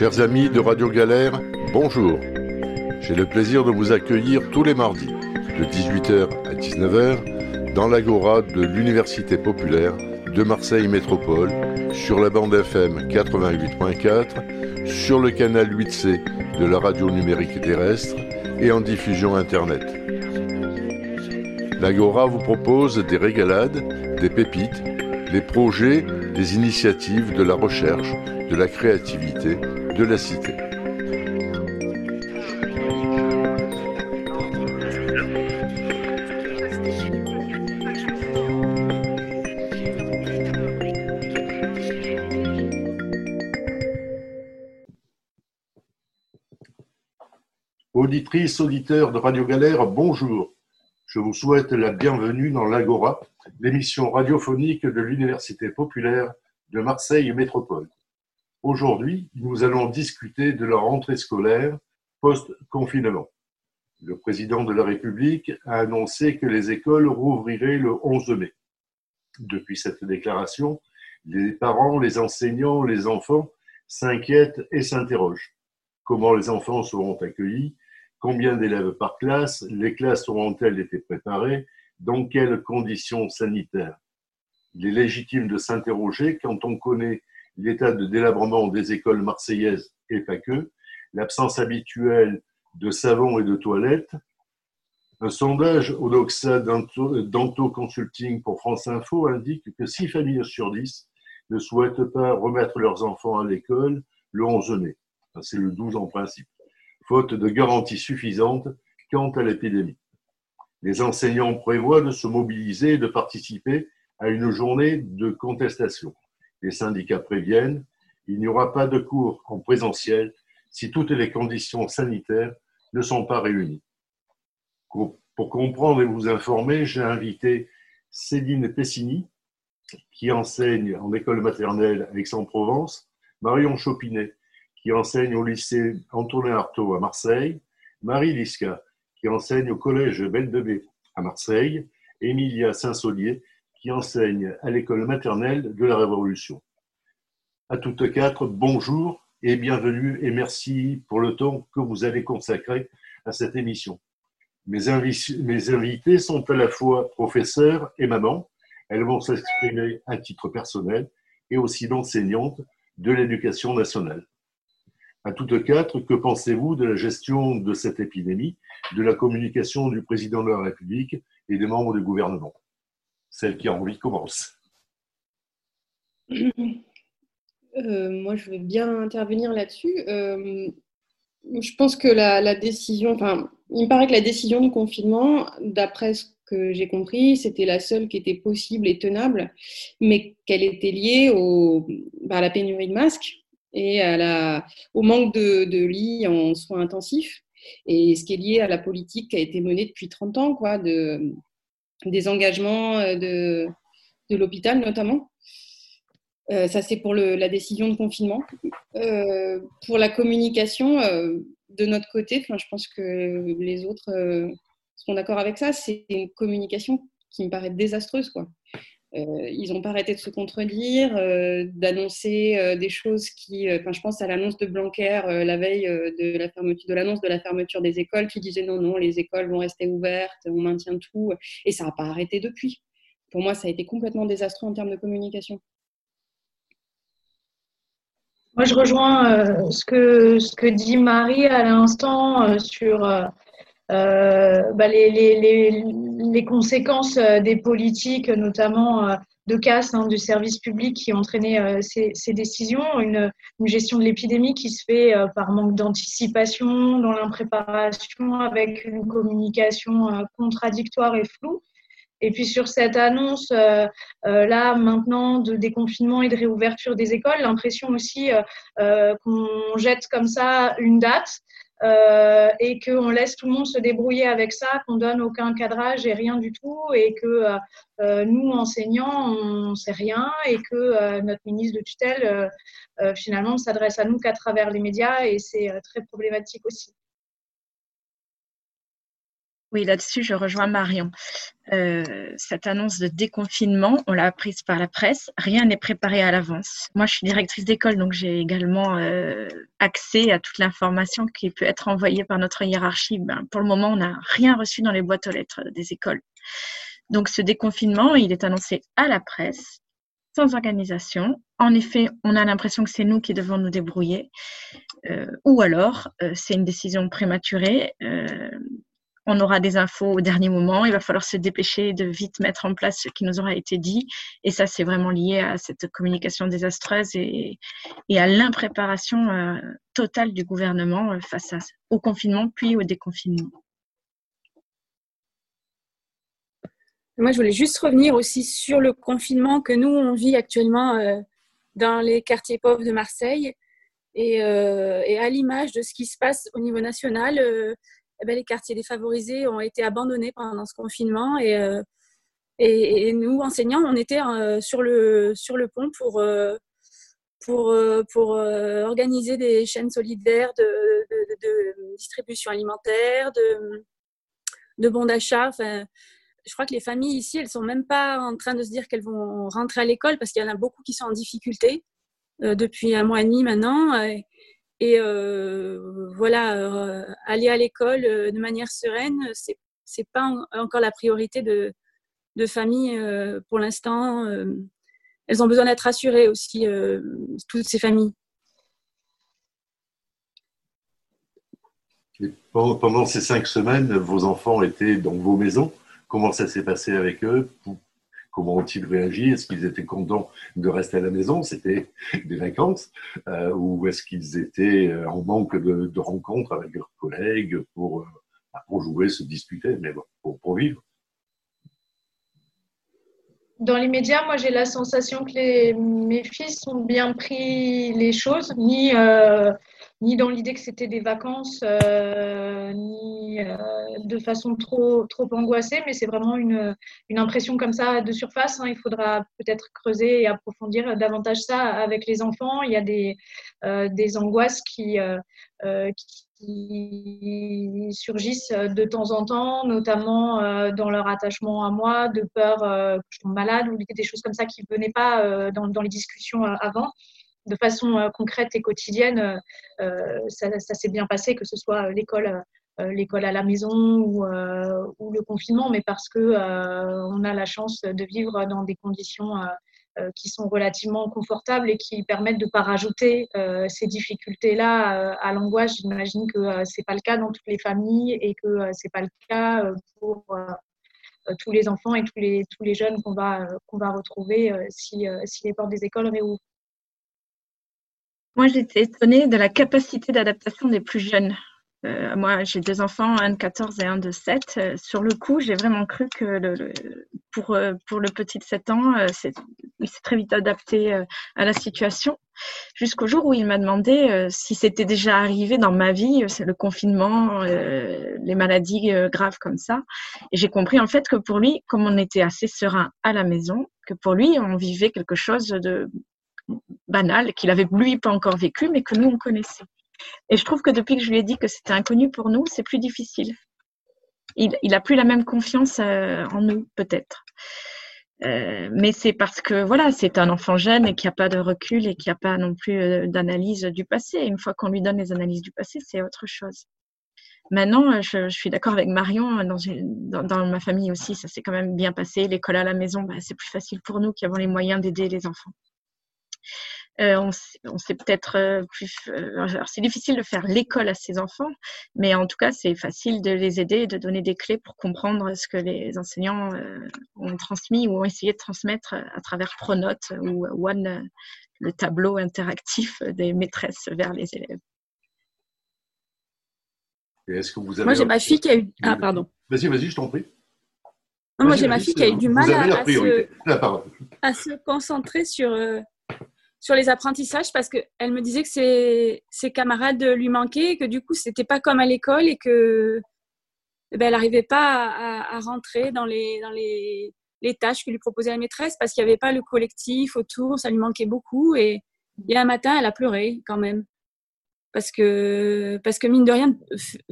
Chers amis de Radio Galère, bonjour. J'ai le plaisir de vous accueillir tous les mardis, de 18h à 19h, dans l'agora de l'Université populaire de Marseille Métropole, sur la bande FM 88.4, sur le canal 8C de la radio numérique terrestre et en diffusion Internet. L'Agora vous propose des régalades, des pépites, des projets, des initiatives, de la recherche, de la créativité, la cité. Auditrices, auditeurs de Radio Galère, bonjour. Je vous souhaite la bienvenue dans l'Agora, l'émission radiophonique de l'Université populaire de Marseille Métropole. Aujourd'hui, nous allons discuter de la rentrée scolaire post-confinement. Le président de la République a annoncé que les écoles rouvriraient le 11 mai. Depuis cette déclaration, les parents, les enseignants, les enfants s'inquiètent et s'interrogent. Comment les enfants seront accueillis? Combien d'élèves par classe? Les classes auront-elles été préparées? Dans quelles conditions sanitaires? Il est légitime de s'interroger quand on connaît l'état de délabrement des écoles marseillaises et pas que, l'absence habituelle de savon et de toilettes. Un sondage au Doxa Danto Consulting pour France Info indique que 6 familles sur 10 ne souhaitent pas remettre leurs enfants à l'école le 11 mai. C'est le 12 en principe, faute de garanties suffisantes quant à l'épidémie. Les enseignants prévoient de se mobiliser et de participer à une journée de contestation les syndicats préviennent, il n'y aura pas de cours en présentiel si toutes les conditions sanitaires ne sont pas réunies. Pour comprendre et vous informer, j'ai invité Céline Pessini, qui enseigne en école maternelle à Aix-en-Provence, Marion Chopinet, qui enseigne au lycée Antonin Artaud à Marseille, Marie Lisca, qui enseigne au collège Belle à Marseille, Emilia Saint-Saulier, qui enseigne à l'école maternelle de la Révolution. À toutes quatre, bonjour et bienvenue et merci pour le temps que vous avez consacré à cette émission. Mes, invités sont à la fois professeurs et mamans. Elles vont s'exprimer à titre personnel et aussi d'enseignantes de l'éducation nationale. À toutes quatre, que pensez-vous de la gestion de cette épidémie, de la communication du président de la République et des membres du gouvernement? Celle qui a envie commence. Euh, moi, je veux bien intervenir là-dessus. Euh, je pense que la, décision, enfin, il me paraît que la décision du confinement, d'après ce que j'ai compris, c'était la seule qui était possible et tenable, mais qu'elle était liée au, bah, à la pénurie de masques et à la, au manque de, de lits en soins intensifs, et ce qui est lié à la politique qui a été menée depuis 30 ans, quoi, de, des engagements euh, de, de l'hôpital notamment. Euh, ça, c'est pour le, la décision de confinement. Euh, pour la communication, de notre côté, je pense que les autres sont d'accord avec ça, c'est une communication qui me paraît désastreuse. Quoi. Ils n'ont pas arrêté de se contredire, d'annoncer des choses qui. Enfin, je pense à l'annonce de Blanquer la veille de la fermeture, de l'annonce de la fermeture des écoles, qui disait non, non, les écoles vont rester ouvertes, on maintient tout, et ça n'a pas arrêté depuis. Pour moi, ça a été complètement désastreux en termes de communication. Moi, je rejoins ce, que, dit Marie à l'instant sur euh, bah, les, conséquences euh, des politiques, notamment euh, de casse hein, du service public qui ont entraîné ces, décisions, une, gestion de l'épidémie qui se fait par manque d'anticipation, dans l'impréparation, avec une communication contradictoire et floue. Et puis sur cette annonce euh, là maintenant de déconfinement et de réouverture des écoles, l'impression aussi euh, qu'on jette comme ça une date euh, et qu'on laisse tout le monde se débrouiller avec ça, qu'on donne aucun cadrage et rien du tout, et que euh, euh nous, enseignants, on ne sait rien, et que euh, notre ministre de tutelle, finalement, s'adresse à nous qu'à travers les médias, et c'est très problématique aussi. Oui, là-dessus, je rejoins Marion. Euh, cette annonce de déconfinement, on l'a apprise par la presse. Rien n'est préparé à l'avance. Moi, je suis directrice d'école, donc j'ai également euh, accès à toute l'information qui peut être envoyée par notre hiérarchie. Ben, pour le moment, on n'a rien reçu dans les boîtes aux lettres des écoles. Donc, ce déconfinement, il est annoncé à la presse, sans organisation. En effet, on a l'impression que c'est nous qui devons nous débrouiller. Euh, ou alors, c'est une décision prématurée on aura des infos au dernier moment. Il va falloir se dépêcher de vite mettre en place ce qui nous aura été dit. Et ça, c'est vraiment lié à cette communication désastreuse et, à l'impréparation euh, totale du gouvernement euh, face au confinement puis au déconfinement. Moi, je voulais juste revenir aussi sur le confinement que nous, on vit actuellement euh, dans les quartiers pauvres de Marseille. Et, et à l'image de ce qui se passe au niveau national, eh ben, les quartiers défavorisés ont été abandonnés pendant ce confinement et, euh, nous, enseignants, on était euh, sur, le, pont pour, euh, organiser des chaînes solidaires de, distribution alimentaire, de, bons d'achat. Je crois que les familles ici, elles sont même pas en train de se dire qu'elles vont rentrer à l'école parce qu'il y en a beaucoup qui sont en difficulté depuis un mois et demi maintenant. Euh, voilà, euh, aller à l'école euh, de manière sereine, c'est c'est pas encore la priorité de, de famille pour l'instant. elles ont besoin d'être rassurées aussi, toutes ces familles. pendant ces cinq semaines, vos enfants étaient dans vos maisons. Comment ça s'est passé avec eux? Comment ont-ils réagi? Est-ce qu'ils étaient contents de rester à la maison? C'était des vacances euh, Ou est-ce qu'ils étaient euh, en manque de, rencontres avec leurs collègues pour, euh, pour jouer, se disputer, mais bon, pour, vivre? Dans les médias, moi j'ai la sensation que mes fils ont bien pris les choses, ni ni dans l'idée que c'était des vacances, euh, ni euh, de façon trop, trop angoissée, mais c'est vraiment une, une, impression comme ça de surface. Hein. Il faudra peut-être creuser et approfondir davantage ça avec les enfants. Il y a des, euh, des angoisses qui, qui surgissent de temps en temps, notamment dans leur attachement à moi, de peur que je tombe malade ou des choses comme ça qui ne venaient pas dans, dans les discussions avant de façon euh, concrète et quotidienne, euh, euh, ça, s'est bien passé, que ce soit l'école à la maison ou, le confinement, mais parce que on a la chance de vivre dans des conditions qui sont relativement confortables et qui permettent de ne pas rajouter ces difficultés-là à l'angoisse. J'imagine que c'est pas le cas dans toutes les familles et que c'est pas le cas pour tous les enfants et tous les, jeunes qu'on va, qu'on va retrouver si, si les portes des écoles réouvrent. Moi, j'étais étonnée de la capacité d'adaptation des plus jeunes. Euh, moi, j'ai deux enfants, un de 14 et un de 7. Euh, sur le coup, j'ai vraiment cru que le, pour, euh, pour le petit de 7 ans, il s'est très vite adapté à la situation. Jusqu'au jour où il m'a demandé si c'était déjà arrivé dans ma vie, c'est le confinement, les maladies graves comme ça. Et j'ai compris en fait que pour lui, comme on était assez serein à la maison, que pour lui, on vivait quelque chose de banal qu'il avait lui pas encore vécu, mais que nous on connaissait. Et je trouve que depuis que je lui ai dit que c'était inconnu pour nous, c'est plus difficile. Il, il a plus la même confiance euh, en nous, peut-être. Euh, mais c'est parce que voilà, c'est un enfant jeune et qu'il n'y a pas de recul et qu'il n'y a pas non plus euh, d'analyse du passé. Une fois qu'on lui donne les analyses du passé, c'est autre chose. Maintenant, je, suis d'accord avec Marion, dans, dans, ma famille aussi, ça s'est quand même bien passé. L'école à la maison, bah, c'est plus facile pour nous qui avons les moyens d'aider les enfants. Euh, on, sait peut-être euh, plus. Euh, c'est difficile de faire l'école à ses enfants, mais en tout cas, c'est facile de les aider et de donner des clés pour comprendre ce que les enseignants ont transmis ou ont essayé de transmettre à travers Pronote ou One, le tableau interactif des maîtresses vers les élèves. est-ce que vous avez Moi, j'ai ma fille qui a eu. Ah, pardon. Vas-y, vas-y, je t'en prie. moi, j'ai ma fille qui a eu du mal à, se, à, se, concentrer sur, sur les apprentissages parce qu'elle me disait que ses, camarades lui manquaient, que du coup, c'était pas comme à l'école et que eh ben, elle n'arrivait pas à, rentrer dans les, dans les, tâches que lui proposait la maîtresse parce qu'il n'y avait pas le collectif autour, ça lui manquait beaucoup. Et, a un matin, elle a pleuré quand même. parce que parce que mine de rien,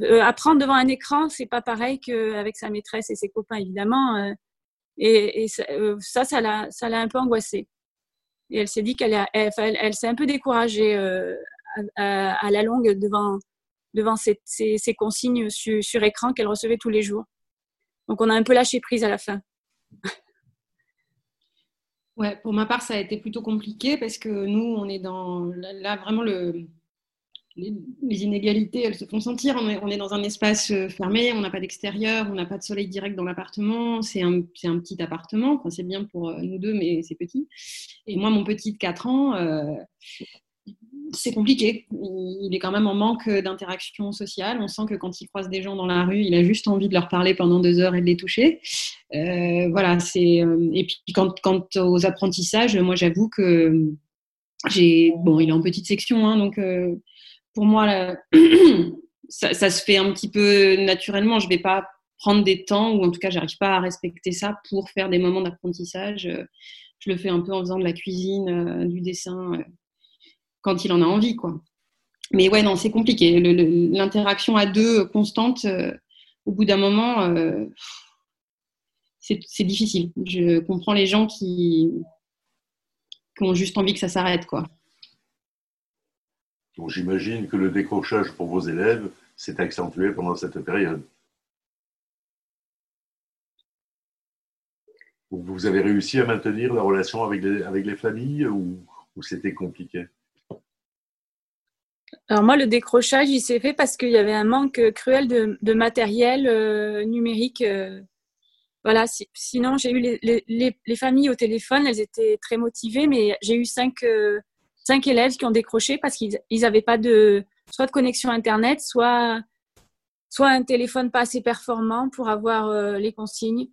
euh, apprendre devant un écran, c'est pas pareil qu'avec sa maîtresse et ses copains évidemment. Euh, et, et ça, ça, ça l'a, ça l'a un peu angoissée. Et elle s'est dit qu'elle, elle, elle, s'est un peu découragée à, à, la longue devant devant ces, consignes sur écran qu'elle recevait tous les jours. Donc on a un peu lâché prise à la fin. Ouais, pour ma part, ça a été plutôt compliqué parce que nous, on est dans là vraiment le, les, inégalités, elles se font sentir. On est, dans un espace euh, fermé, on n'a pas d'extérieur, on n'a pas de soleil direct dans l'appartement. C'est un, petit appartement, c'est bien pour euh, nous deux, mais c'est petit. Et moi, mon petit de 4 ans, euh, c'est compliqué. Il est quand même en manque d'interaction sociale. On sent que quand il croise des gens dans la rue, il a juste envie de leur parler pendant deux heures et de les toucher. Voilà, et puis quant aux apprentissages, moi j'avoue que j'ai. Bon, il est en petite section, hein, donc pour moi, ça, se fait un petit peu naturellement. Je vais pas prendre des temps, ou en tout cas, j'arrive pas à respecter ça pour faire des moments d'apprentissage. Je le fais un peu en faisant de la cuisine, du dessin quand il en a envie, quoi. Mais ouais, non, c'est compliqué. L'interaction à deux constante, euh, au bout d'un moment, euh, c'est difficile. Je comprends les gens qui, qui ont juste envie que ça s'arrête, quoi. Donc j'imagine que le décrochage pour vos élèves s'est accentué pendant cette période. Vous avez réussi à maintenir la relation avec les, familles ou c'était compliqué? Alors moi, le décrochage, il s'est fait parce qu'il y avait un manque cruel de, matériel euh, numérique. Euh, voilà. sinon, j'ai eu les, familles au téléphone, elles étaient très motivées, mais j'ai eu cinq, euh, cinq élèves qui ont décroché parce qu'ils n'avaient pas de soit de connexion internet, soit un téléphone pas assez performant pour avoir les consignes.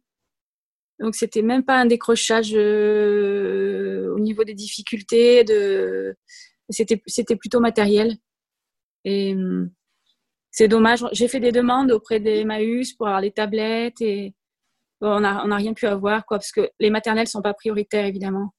Donc c'était même pas un décrochage au niveau des difficultés, c'était plutôt matériel. Et hum, c'est dommage. J'ai fait des demandes auprès des Maus pour avoir les tablettes et on n'a rien pu avoir, parce que les maternelles sont pas prioritaires, évidemment.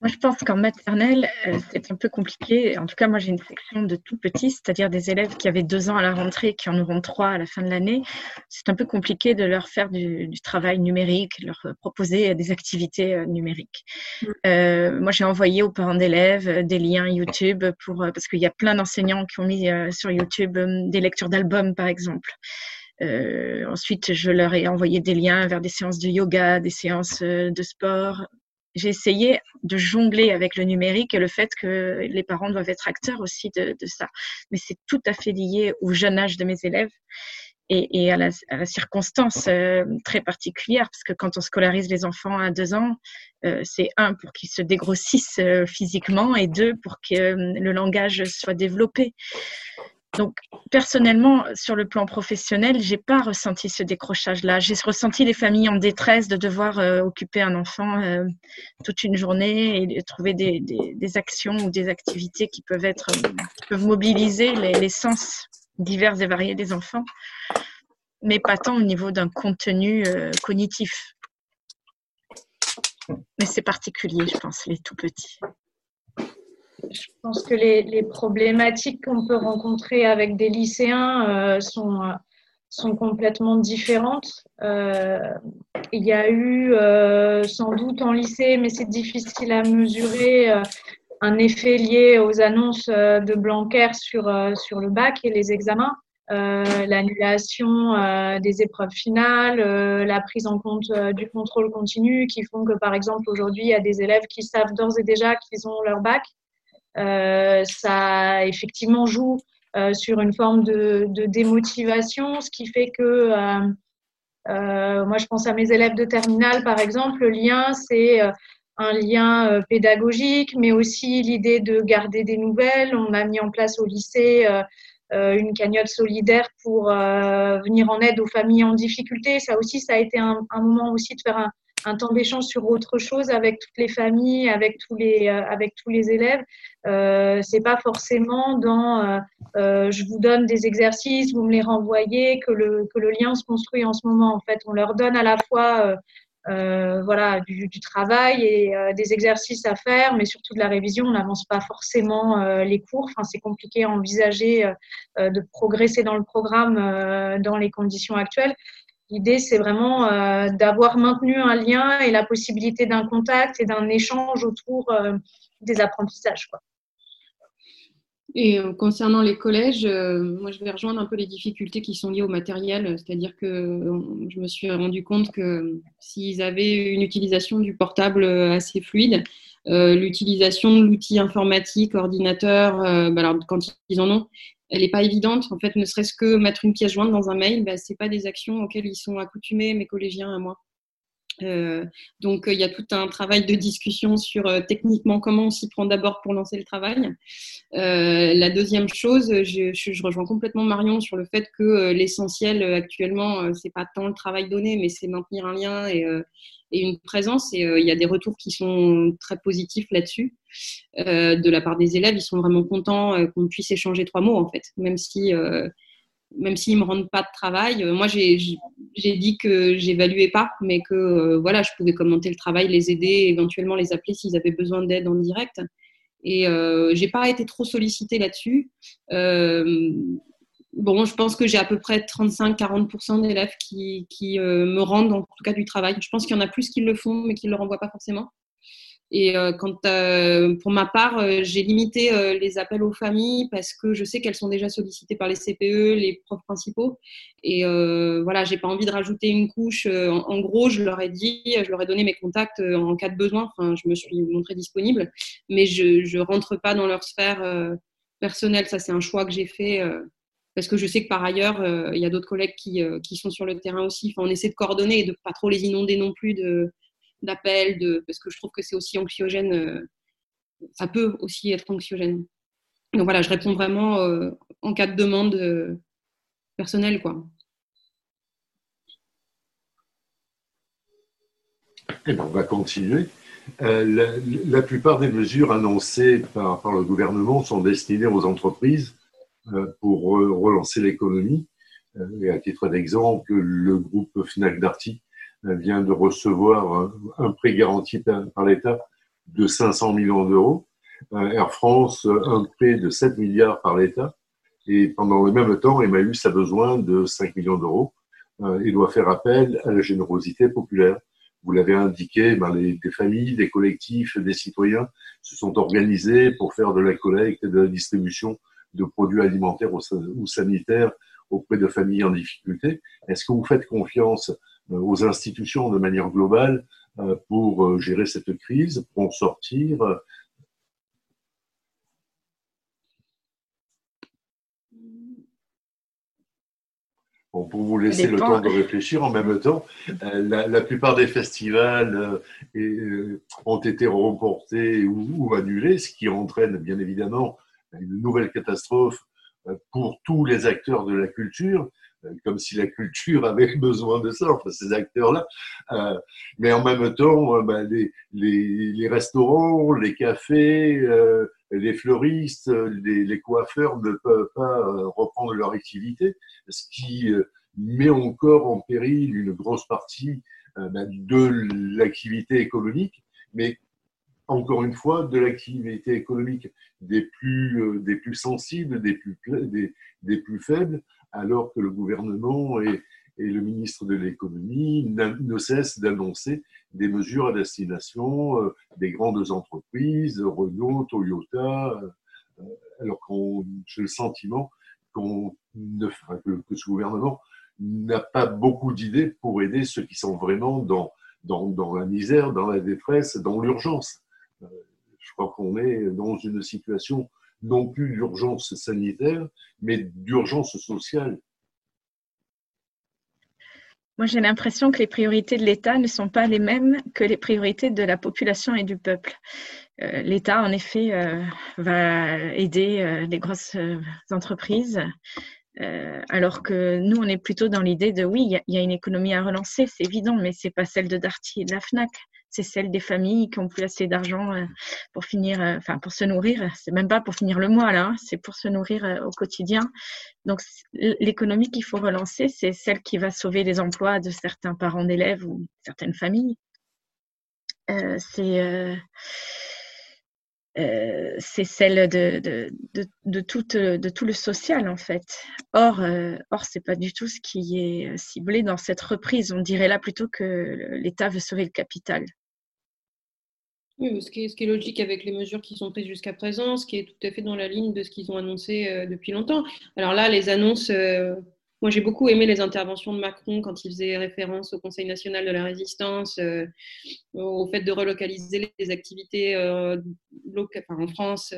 Moi, je pense qu'en maternelle, euh, c'est un peu compliqué. En tout cas, moi, j'ai une section de tout petits, c'est-à-dire des élèves qui avaient deux ans à la rentrée, qui en auront trois à la fin de l'année. C'est un peu compliqué de leur faire du, travail numérique, leur proposer des activités euh, numériques. Mm. Euh, moi, j'ai envoyé aux parents d'élèves des liens YouTube pour parce qu'il y a plein d'enseignants qui ont mis sur YouTube des lectures d'albums, par exemple. ensuite, je leur ai envoyé des liens vers des séances de yoga, des séances de sport, j'ai essayé de jongler avec le numérique et le fait que les parents doivent être acteurs aussi de, ça. Mais c'est tout à fait lié au jeune âge de mes élèves et, et à, la, à, la, circonstance euh, très particulière, parce que quand on scolarise les enfants à deux ans, euh, c'est un pour qu'ils se dégrossissent euh, physiquement et deux pour que le langage soit développé. Donc, personnellement, sur le plan professionnel, j'ai pas ressenti ce décrochage-là. J'ai ressenti les familles en détresse de devoir euh, occuper un enfant euh, toute une journée et trouver des, actions ou des activités qui peuvent être, euh, peuvent mobiliser les, sens divers et variés des enfants, mais pas tant au niveau d'un contenu cognitif. Mais c'est particulier, je pense, les tout petits je pense que les, problématiques qu'on peut rencontrer avec des lycéens euh, sont, euh, sont complètement différentes. Euh, il y a eu sans doute en lycée, mais c'est difficile à mesurer, un effet lié aux annonces de Blanquer sur, sur le bac et les examens. l'annulation des épreuves finales, la prise en compte du contrôle continu qui font que, par exemple, aujourd'hui, il y a des élèves qui savent d'ores et déjà qu'ils ont leur bac ça effectivement joue euh, sur une forme de, démotivation, ce qui fait que euh, moi je pense à mes élèves de terminale par exemple, le lien c'est un lien pédagogique, mais aussi l'idée de garder des nouvelles. On a mis en place au lycée une cagnotte solidaire pour venir en aide aux familles en difficulté. Ça aussi, ça a été un, moment aussi de faire un, un temps d'échange sur autre chose avec toutes les familles, avec tous les, euh, avec tous les élèves. Euh, c'est pas forcément dans euh, euh, je vous donne des exercices, vous me les renvoyez, que le, lien se construit en ce moment. En fait, on leur donne à la fois euh, voilà, du, travail et des exercices à faire, mais surtout de la révision. On n'avance pas forcément les cours. Enfin, c'est compliqué à envisager de progresser dans le programme dans les conditions actuelles. L'idée, c'est vraiment d'avoir maintenu un lien et la possibilité d'un contact et d'un échange autour des apprentissages. Et euh, concernant les collèges, euh, moi je vais rejoindre un peu les difficultés qui sont liées au matériel, c'est-à-dire que euh, je me suis rendu compte que s'ils avaient une utilisation du portable assez fluide, l'utilisation de l'outil informatique, ordinateur, bah alors quand ils en ont, elle n'est pas évidente. En fait, ne serait-ce que mettre une pièce jointe dans un mail, bah, ce pas des actions auxquelles ils sont accoutumés, mes collégiens à moi. Euh, donc, il y a tout un travail de discussion sur euh, techniquement comment on s'y prend d'abord pour lancer le travail. Euh, la deuxième chose, je, je, rejoins complètement Marion sur le fait que l'essentiel actuellement, c'est pas tant le travail donné, mais c'est maintenir un lien et, et une présence. Et il y a des retours qui sont très positifs là-dessus. de la part des élèves, ils sont vraiment contents qu'on puisse échanger trois mots, en fait, même si même s'ils me rendent pas de travail. Euh, moi, j'ai dit que j'évaluais pas, mais que euh, voilà, je pouvais commenter le travail, les aider, éventuellement les appeler s'ils avaient besoin d'aide en direct. Et euh, j'ai pas été trop sollicitée là-dessus. Euh, bon, je pense que j'ai à peu près 35-40% d'élèves qui, qui me rendent en tout cas du travail. Je pense qu'il y en a plus qui le font, mais qui ne le renvoient pas forcément. Et euh, quand, euh, pour ma part, euh, j'ai limité les appels aux familles parce que je sais qu'elles sont déjà sollicitées par les CPE, les profs principaux. Et voilà, j'ai pas envie de rajouter une couche. En, gros, je leur ai dit, je leur ai donné mes contacts en cas de besoin. Enfin, je me suis montrée disponible, mais je je rentre pas dans leur sphère personnelle. Ça, c'est un choix que j'ai fait parce que je sais que par ailleurs, il y a d'autres collègues qui, qui sont sur le terrain aussi. Enfin, on essaie de coordonner et de pas trop les inonder non plus de d'appels, de, parce que je trouve que c'est aussi anxiogène. Euh, ça peut aussi être anxiogène. Donc voilà, je réponds vraiment euh, en cas de demande euh, personnelle. Quoi. Eh ben, on va continuer. la, plupart des mesures annoncées par, le gouvernement sont destinées aux entreprises pour relancer l'économie. et à titre d'exemple, le groupe Fnac Darty vient de recevoir un prêt garanti par l'État de 500 millions d'euros. Euh, Air France, un prêt de 7 milliards par l'État. Et pendant le même temps, Emmaüs a besoin de 5 millions d'euros euh, et doit faire appel à la générosité populaire. Vous l'avez indiqué, ben les, des familles, des collectifs, des citoyens se sont organisés pour faire de la collecte et de la distribution de produits alimentaires ou sanitaires auprès de familles en difficulté. Est-ce que vous faites confiance euh, aux institutions de manière globale euh, pour euh, gérer cette crise, pour en sortir. Bon, pour vous laisser le temps de réfléchir en même temps, la, plupart des festivals ont été reportés ou, annulés, ce qui entraîne bien évidemment une nouvelle catastrophe pour tous les acteurs de la culture comme si la culture avait besoin de ça, enfin ces acteurs-là. Euh, mais en même temps, euh, ben, les, les, les, restaurants, les cafés, euh, les fleuristes, les, les, coiffeurs ne peuvent pas euh, reprendre leur activité, ce qui euh, met encore en péril une grosse partie ben, de l'activité économique. Mais encore une fois, de l'activité économique des plus, des plus sensibles, des plus, des, des plus faibles, alors que le gouvernement et, le ministre de l'économie ne cessent d'annoncer des mesures à destination euh, des grandes entreprises, Renault, Toyota, euh, alors qu'on, j'ai le sentiment qu'on ne, que, ce gouvernement n'a pas beaucoup d'idées pour aider ceux qui sont vraiment dans, dans, la misère, dans la détresse, dans l'urgence. Euh, je crois qu'on est dans une situation non plus d'urgence sanitaire, mais d'urgence sociale. Moi, j'ai l'impression que les priorités de l'État ne sont pas les mêmes que les priorités de la population et du peuple. Euh, L'État, en effet, euh, va aider euh, les grosses entreprises, alors que nous, on est plutôt dans l'idée de oui, il y, a une économie à relancer, c'est évident, mais c'est pas celle de Darty et de la Fnac. c'est celle des familles qui ont plus assez d'argent euh, pour finir, euh, enfin pour se nourrir. C'est même pas pour finir le mois là, hein, c'est pour se nourrir euh, au quotidien. Donc l'économie qu'il faut relancer, c'est celle qui va sauver les emplois de certains parents d'élèves ou certaines familles. c'est c'est celle de, de, de, tout, de tout le social en fait. Or, euh, or c'est pas du tout ce qui est ciblé dans cette reprise. On dirait là plutôt que l'État veut sauver le capital. Oui, ce qui, est, logique avec les mesures qui sont prises jusqu'à présent, ce qui est tout à fait dans la ligne de ce qu'ils ont annoncé euh, depuis longtemps. Alors là, les annonces, euh, moi j'ai beaucoup aimé les interventions de Macron quand il faisait référence au Conseil national de la résistance, euh, au fait de relocaliser les activités locales, en France.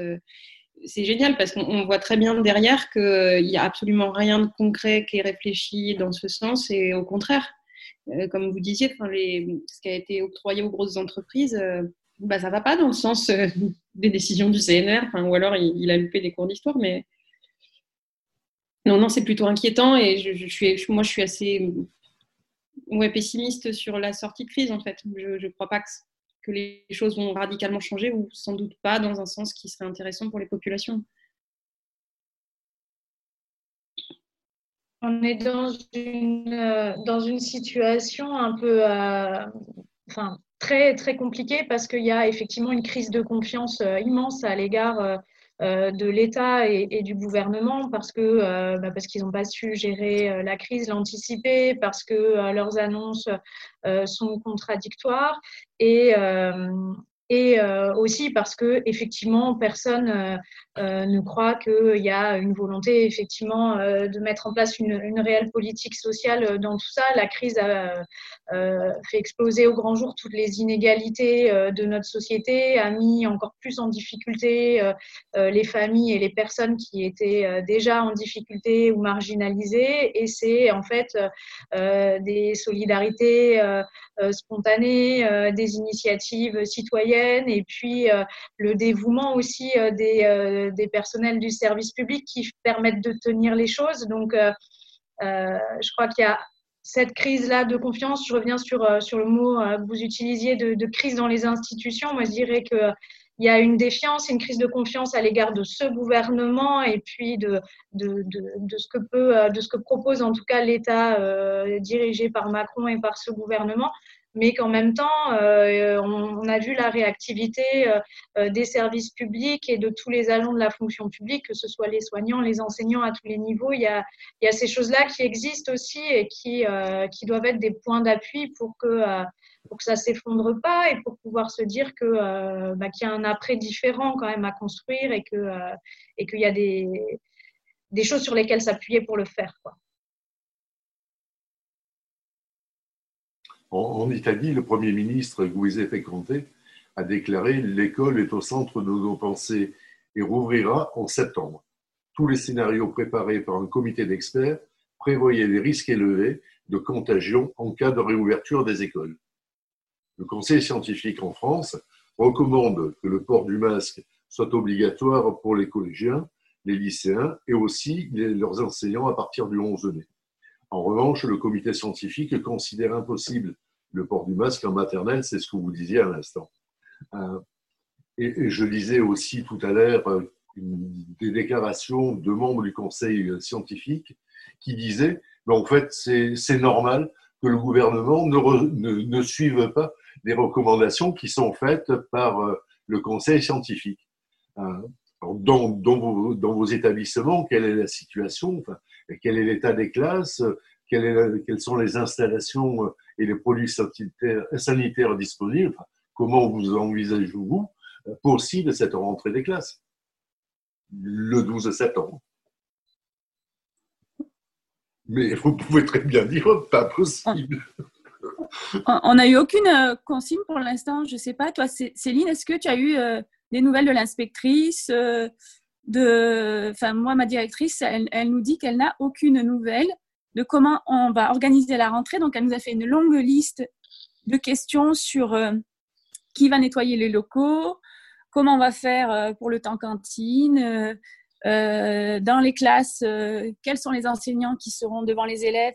c'est génial parce qu'on voit très bien derrière qu'il n'y a absolument rien de concret qui est réfléchi dans ce sens et au contraire, comme vous disiez, ce qui a été octroyé aux grosses entreprises bah, ça va pas dans le sens euh, des décisions du CNR, ou alors il, a loupé des cours d'histoire, mais non, non, c'est plutôt inquiétant et je, suis, moi je suis assez ouais, pessimiste sur la sortie de crise en fait. Je ne crois pas que, les choses vont radicalement changer ou sans doute pas dans un sens qui serait intéressant pour les populations. On est dans une, euh, situation un peu, euh, très, très compliqué parce qu'il y a effectivement une crise de confiance euh, immense à l'égard euh, euh, de l'État et, du gouvernement parce que bah, parce qu'ils n'ont pas su gérer la crise, l'anticiper, parce que leurs annonces sont contradictoires. Et et aussi parce que effectivement personne ne croit qu'il y a une volonté effectivement de mettre en place une, réelle politique sociale dans tout ça. La crise a euh, fait exploser au grand jour toutes les inégalités euh, de notre société, a mis encore plus en difficulté euh, les familles et les personnes qui étaient déjà en difficulté ou marginalisées. Et c'est en fait des solidarités spontanées, des initiatives citoyennes et puis le dévouement aussi des, des personnels du service public qui permettent de tenir les choses. Donc, je crois qu'il y a cette crise-là de confiance, je reviens sur, euh, sur le mot euh, que vous utilisiez de, crise dans les institutions. Moi, je dirais qu'il y a une défiance, une crise de confiance à l'égard de ce gouvernement et puis de, de, de, ce, que peut, euh, de ce que propose en tout cas l'État dirigé par Macron et par ce gouvernement mais qu'en même temps, euh, on, a vu la réactivité euh, euh, des services publics et de tous les agents de la fonction publique, que ce soit les soignants, les enseignants à tous les niveaux. Il y a, il y a ces choses-là qui existent aussi et qui, qui doivent être des points d'appui pour que pour que ça s'effondre pas et pour pouvoir se dire que bah, qu'il y a un après différent quand même à construire et que et qu'il y a des des choses sur lesquelles s'appuyer pour le faire quoi. En, Italie, le Premier ministre Giuseppe Conte a déclaré L'école est au centre de nos pensées et rouvrira en septembre. Tous les scénarios préparés par un comité d'experts prévoyaient des risques élevés de contagion en cas de réouverture des écoles. Le Conseil scientifique en France recommande que le port du masque soit obligatoire pour les collégiens, les lycéens et aussi leurs enseignants à partir du 11 mai. En revanche, le comité scientifique considère impossible le port du masque en maternelle, c'est ce que vous disiez à l'instant. Euh, et, je lisais aussi tout à l'heure euh, des déclarations de membres du conseil scientifique qui disaient en fait, c'est normal que le gouvernement ne, suive pas les recommandations qui sont faites par euh, le conseil scientifique. Dans, vos, établissements, quelle est la situation? Quel est l'état des classes, quelles sont les installations euh, et les produits sanitaires, disponibles, comment vous envisagez-vous euh, possible cette rentrée des classes le 12 septembre? Mais vous pouvez très bien dire pas possible. On n'a eu aucune euh, consigne pour l'instant. Je ne sais pas. Toi, Céline, est-ce que tu as eu des nouvelles de l'inspectrice enfin, moi, ma directrice, elle, nous dit qu'elle n'a aucune nouvelle de comment on va organiser la rentrée. Donc, elle nous a fait une longue liste de questions sur euh, qui va nettoyer les locaux, comment on va faire euh, pour le temps cantine, euh, dans les classes, quels sont les enseignants qui seront devant les élèves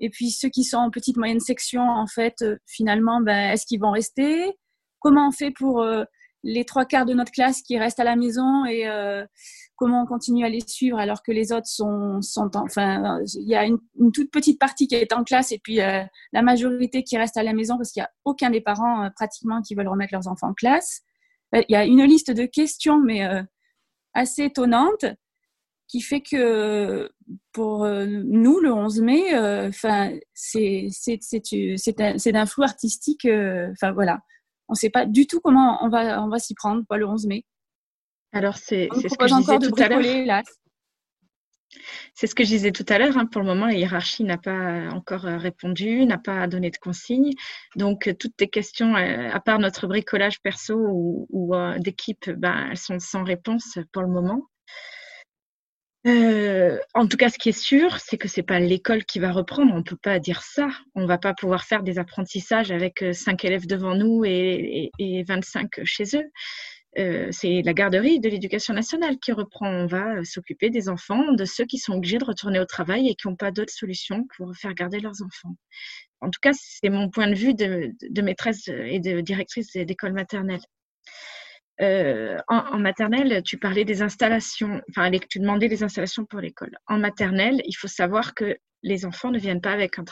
Et puis ceux qui sont en petite moyenne section, en fait, finalement, ben, est-ce qu'ils vont rester? Comment on fait pour les trois quarts de notre classe qui restent à la maison et comment on continue à les suivre alors que les autres sont, sont enfin, il y a une, toute petite partie qui est en classe et puis la majorité qui reste à la maison parce qu'il n'y a aucun des parents pratiquement qui veulent remettre leurs enfants en classe. Il y a une liste de questions, mais assez étonnante qui fait que pour nous, le 11 mai, enfin, c'est d'un flou artistique. Enfin, voilà on ne sait pas du tout comment on va, on va s'y prendre pour le 11 mai. Alors, c'est ce que je disais tout à l'heure. C'est ce que je disais tout à l'heure. Hein. Pour le moment, la hiérarchie n'a pas encore euh, répondu, n'a pas donné de consignes. Donc, euh, toutes tes questions, euh, à part notre bricolage perso ou, d'équipe, ben, elles sont sans réponse pour le moment. Euh, en tout cas, ce qui est sûr, c'est que c'est pas l'école qui va reprendre. On peut pas dire ça. On va pas pouvoir faire des apprentissages avec euh, cinq élèves devant nous et, et, et 25 chez eux. Euh, c'est la garderie de l'éducation nationale qui reprend. On va s'occuper des enfants, de ceux qui sont obligés de retourner au travail et qui n'ont pas d'autre solution pour faire garder leurs enfants. En tout cas, c'est mon point de vue de, de maîtresse et de directrice d'école maternelle. Euh, en, maternelle, tu parlais des installations, enfin, tu demandais des installations pour l'école. En maternelle, il faut savoir que les enfants ne viennent pas avec un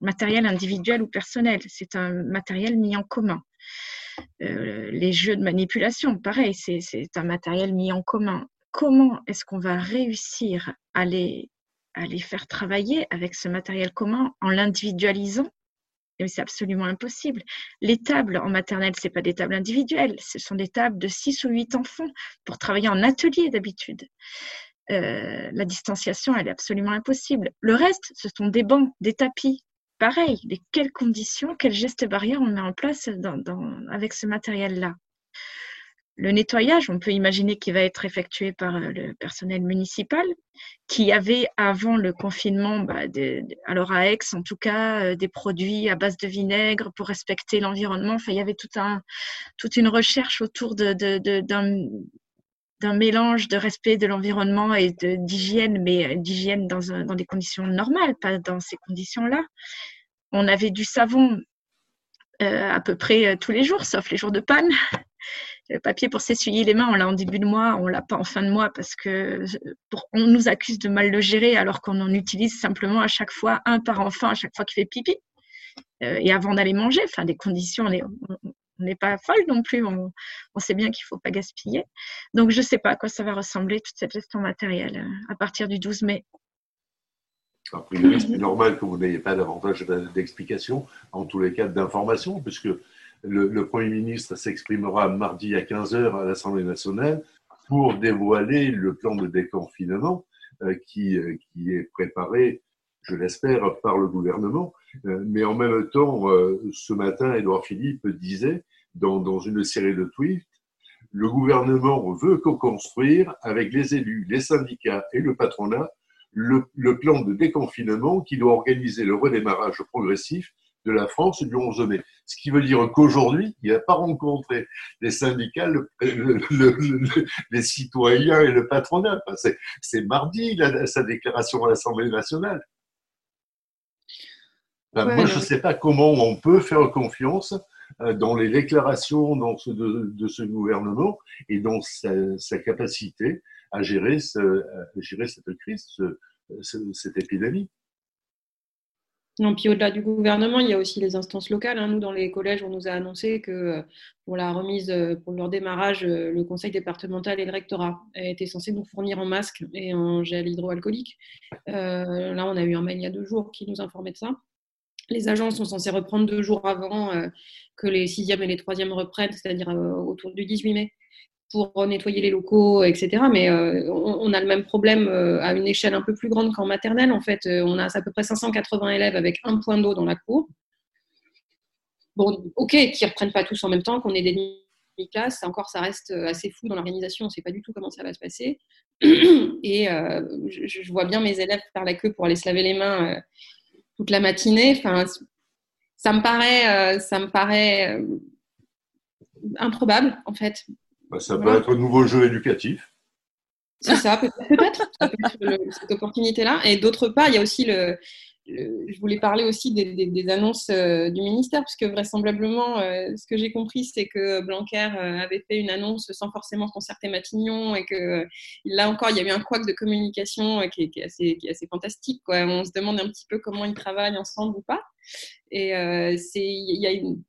matériel individuel ou personnel. C'est un matériel mis en commun. Euh, les jeux de manipulation, pareil, c'est un matériel mis en commun. Comment est-ce qu'on va réussir à les faire travailler avec ce matériel commun en l'individualisant c'est absolument impossible. Les tables en maternelle, ce pas des tables individuelles, ce sont des tables de 6 ou 8 enfants pour travailler en atelier d'habitude. Euh, la distanciation, elle est absolument impossible. Le reste, ce sont des bancs, des tapis. Pareil, les quelles conditions, quels gestes barrières on met en place avec ce matériel-là? Le nettoyage, on peut imaginer qu'il va être effectué par euh, le personnel municipal, qui avait avant le confinement, bah, alors à Aix en tout cas, euh, des produits à base de vinaigre pour respecter l'environnement. Enfin, il y avait toute une recherche autour d'un mélange de respect de l'environnement et d'hygiène, mais d'hygiène dans, des conditions normales, pas dans ces conditions-là. On avait du savon euh, à peu près tous les jours, sauf les jours de panne. Le papier pour s'essuyer les mains, on l'a en début de mois, on l'a pas en fin de mois parce que on nous accuse de mal le gérer alors qu'on en utilise simplement à chaque fois un par enfant à chaque fois qu'il fait pipi euh, et avant d'aller manger. Enfin, des conditions, on n'est pas folle non plus. On, sait bien qu'il faut pas gaspiller. Donc, je sais pas à quoi ça va ressembler toute cette gestion matérielle euh, à partir du 12 mai. c'est normal que vous n'ayez pas davantage d'explications, en tous les cas d'informations, puisque le, Premier ministre s'exprimera mardi à 15h à l'Assemblée nationale pour dévoiler le plan de déconfinement euh, qui, euh, qui est préparé, je l'espère, par le gouvernement. Euh, mais en même temps, ce matin, Édouard Philippe disait dans, une série de tweets, le gouvernement veut co-construire avec les élus, les syndicats et le patronat le, plan de déconfinement qui doit organiser le redémarrage progressif de la France du 11 mai. Ce qui veut dire qu'aujourd'hui, il n'a pas rencontré les syndicats, les citoyens et le patronat. c'est mardi sa déclaration à l'Assemblée nationale. moi, je ne sais pas comment on peut faire confiance euh, dans les déclarations de, ce gouvernement et dans sa, capacité à gérer, gérer cette crise, cette épidémie. Non, puis au-delà du gouvernement, il y a aussi les instances locales. Hein. Nous, dans les collèges, on nous a annoncé que euh, pour la remise, euh, pour leur démarrage, euh, le conseil départemental et le rectorat étaient censés nous fournir en masque et en gel hydroalcoolique. là, on a eu un mail il y a deux jours qui nous informait de ça. Les agents sont censés reprendre deux jours avant que les sixièmes et les troisièmes reprennent, c'est-à-dire autour du 18 mai pour nettoyer les locaux, etc. Mais euh, on, a le même problème euh, à une échelle un peu plus grande qu'en maternelle. En fait, euh, on a à peu près 580 élèves avec un point d'eau dans la cour. Bon, ok, qui ne reprennent pas tous en même temps, qu'on ait des demi-classes, encore ça reste assez flou dans l'organisation, on ne sait pas du tout comment ça va se passer. Et je, vois bien mes élèves faire la queue pour aller se laver les mains toute la matinée. Enfin, ça me paraît, ça me paraît improbable, en fait. Bah, ça peut être un nouveau jeu éducatif. C'est ça, peut-être, cette opportunité-là. Et d'autre part, il y a aussi le, je voulais parler aussi des, annonces du ministère, puisque vraisemblablement, ce que j'ai compris, c'est que Blanquer avait fait une annonce sans forcément concerter Matignon et que là encore, il y a eu un couac de communication qui est, assez, qui est assez fantastique. Quoi. On se demande un petit peu comment ils travaillent ensemble ou pas. Et il y a une